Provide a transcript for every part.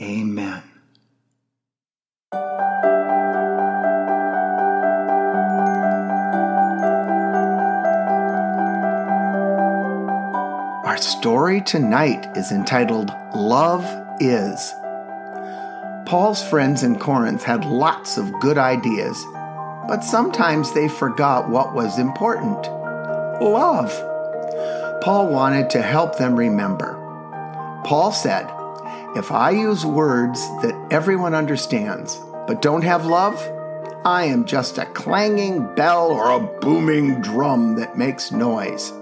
Amen. Our story tonight is entitled Love Is. Paul's friends in Corinth had lots of good ideas, but sometimes they forgot what was important love. Paul wanted to help them remember. Paul said, If I use words that everyone understands, but don't have love, I am just a clanging bell or a booming drum that makes noise.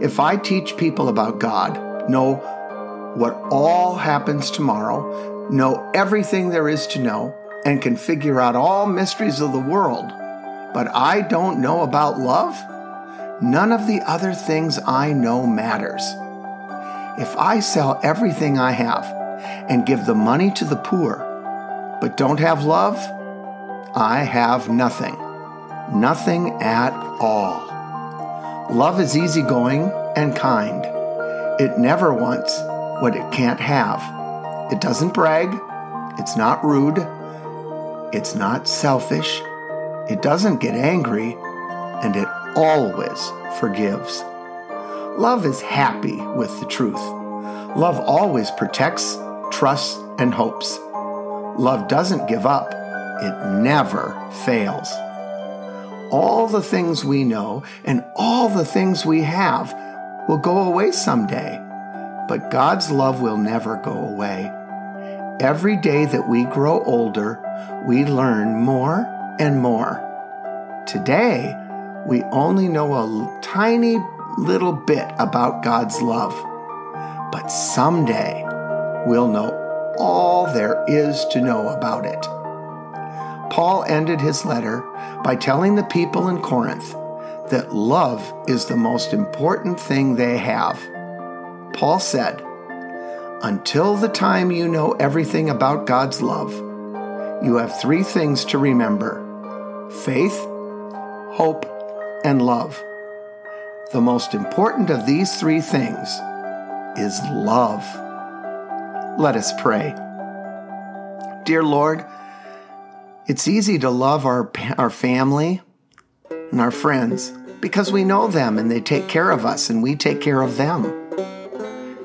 If I teach people about God, know what all happens tomorrow, know everything there is to know, and can figure out all mysteries of the world, but I don't know about love, none of the other things I know matters. If I sell everything I have and give the money to the poor, but don't have love, I have nothing. Nothing at all. Love is easygoing and kind. It never wants what it can't have it doesn't brag. It's not rude. It's not selfish. It doesn't get angry. And it always forgives. Love is happy with the truth. Love always protects, trusts, and hopes. Love doesn't give up. It never fails. All the things we know and all the things we have will go away someday but God's love will never go away. Every day that we grow older, we learn more and more. Today, we only know a tiny little bit about God's love, but someday we'll know all there is to know about it. Paul ended his letter by telling the people in Corinth that love is the most important thing they have. Paul said, Until the time you know everything about God's love, you have three things to remember faith, hope, and love. The most important of these three things is love. Let us pray. Dear Lord, it's easy to love our, our family and our friends because we know them and they take care of us and we take care of them.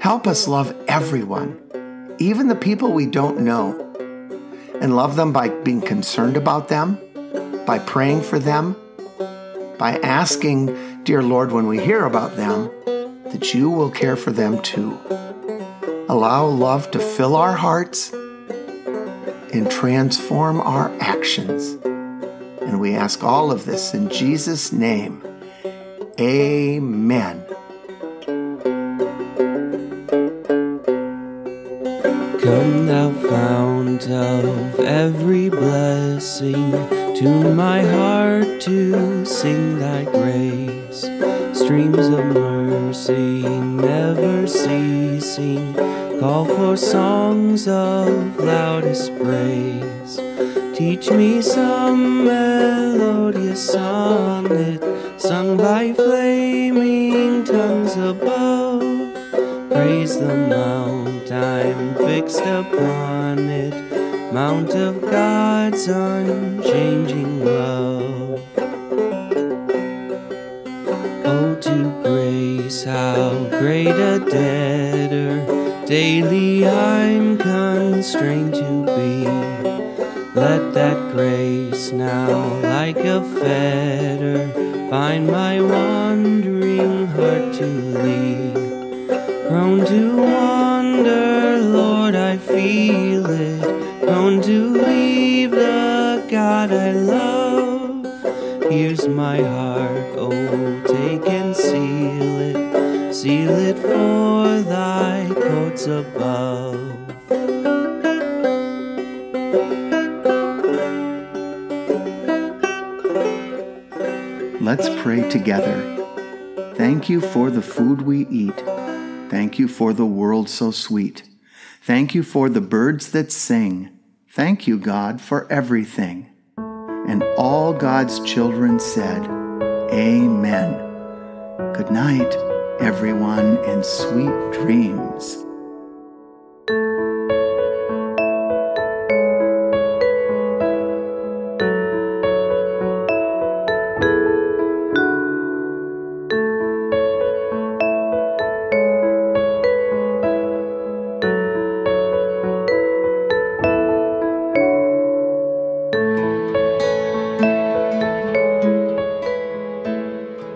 Help us love everyone, even the people we don't know, and love them by being concerned about them, by praying for them, by asking, Dear Lord, when we hear about them, that you will care for them too. Allow love to fill our hearts and transform our actions. And we ask all of this in Jesus' name. Amen. Come, thou fount of every blessing, to my heart to sing thy grace. Streams of mercy never ceasing, call for songs of loudest praise. Teach me some melodious sonnet sung by flaming tongues above. Praise the mount I'm fixed upon it, mount of God's unchanging love. Great a debtor daily I'm constrained to be. Let that grace now, like a fetter, find my wandering heart to lead. Prone to wander, Lord, I feel it. Prone to leave the God I love. Here's my heart, Seal it for thy courts above. Let's pray together. Thank you for the food we eat. Thank you for the world so sweet. Thank you for the birds that sing. Thank you, God, for everything. And all God's children said, Amen. Good night, everyone, and sweet dreams.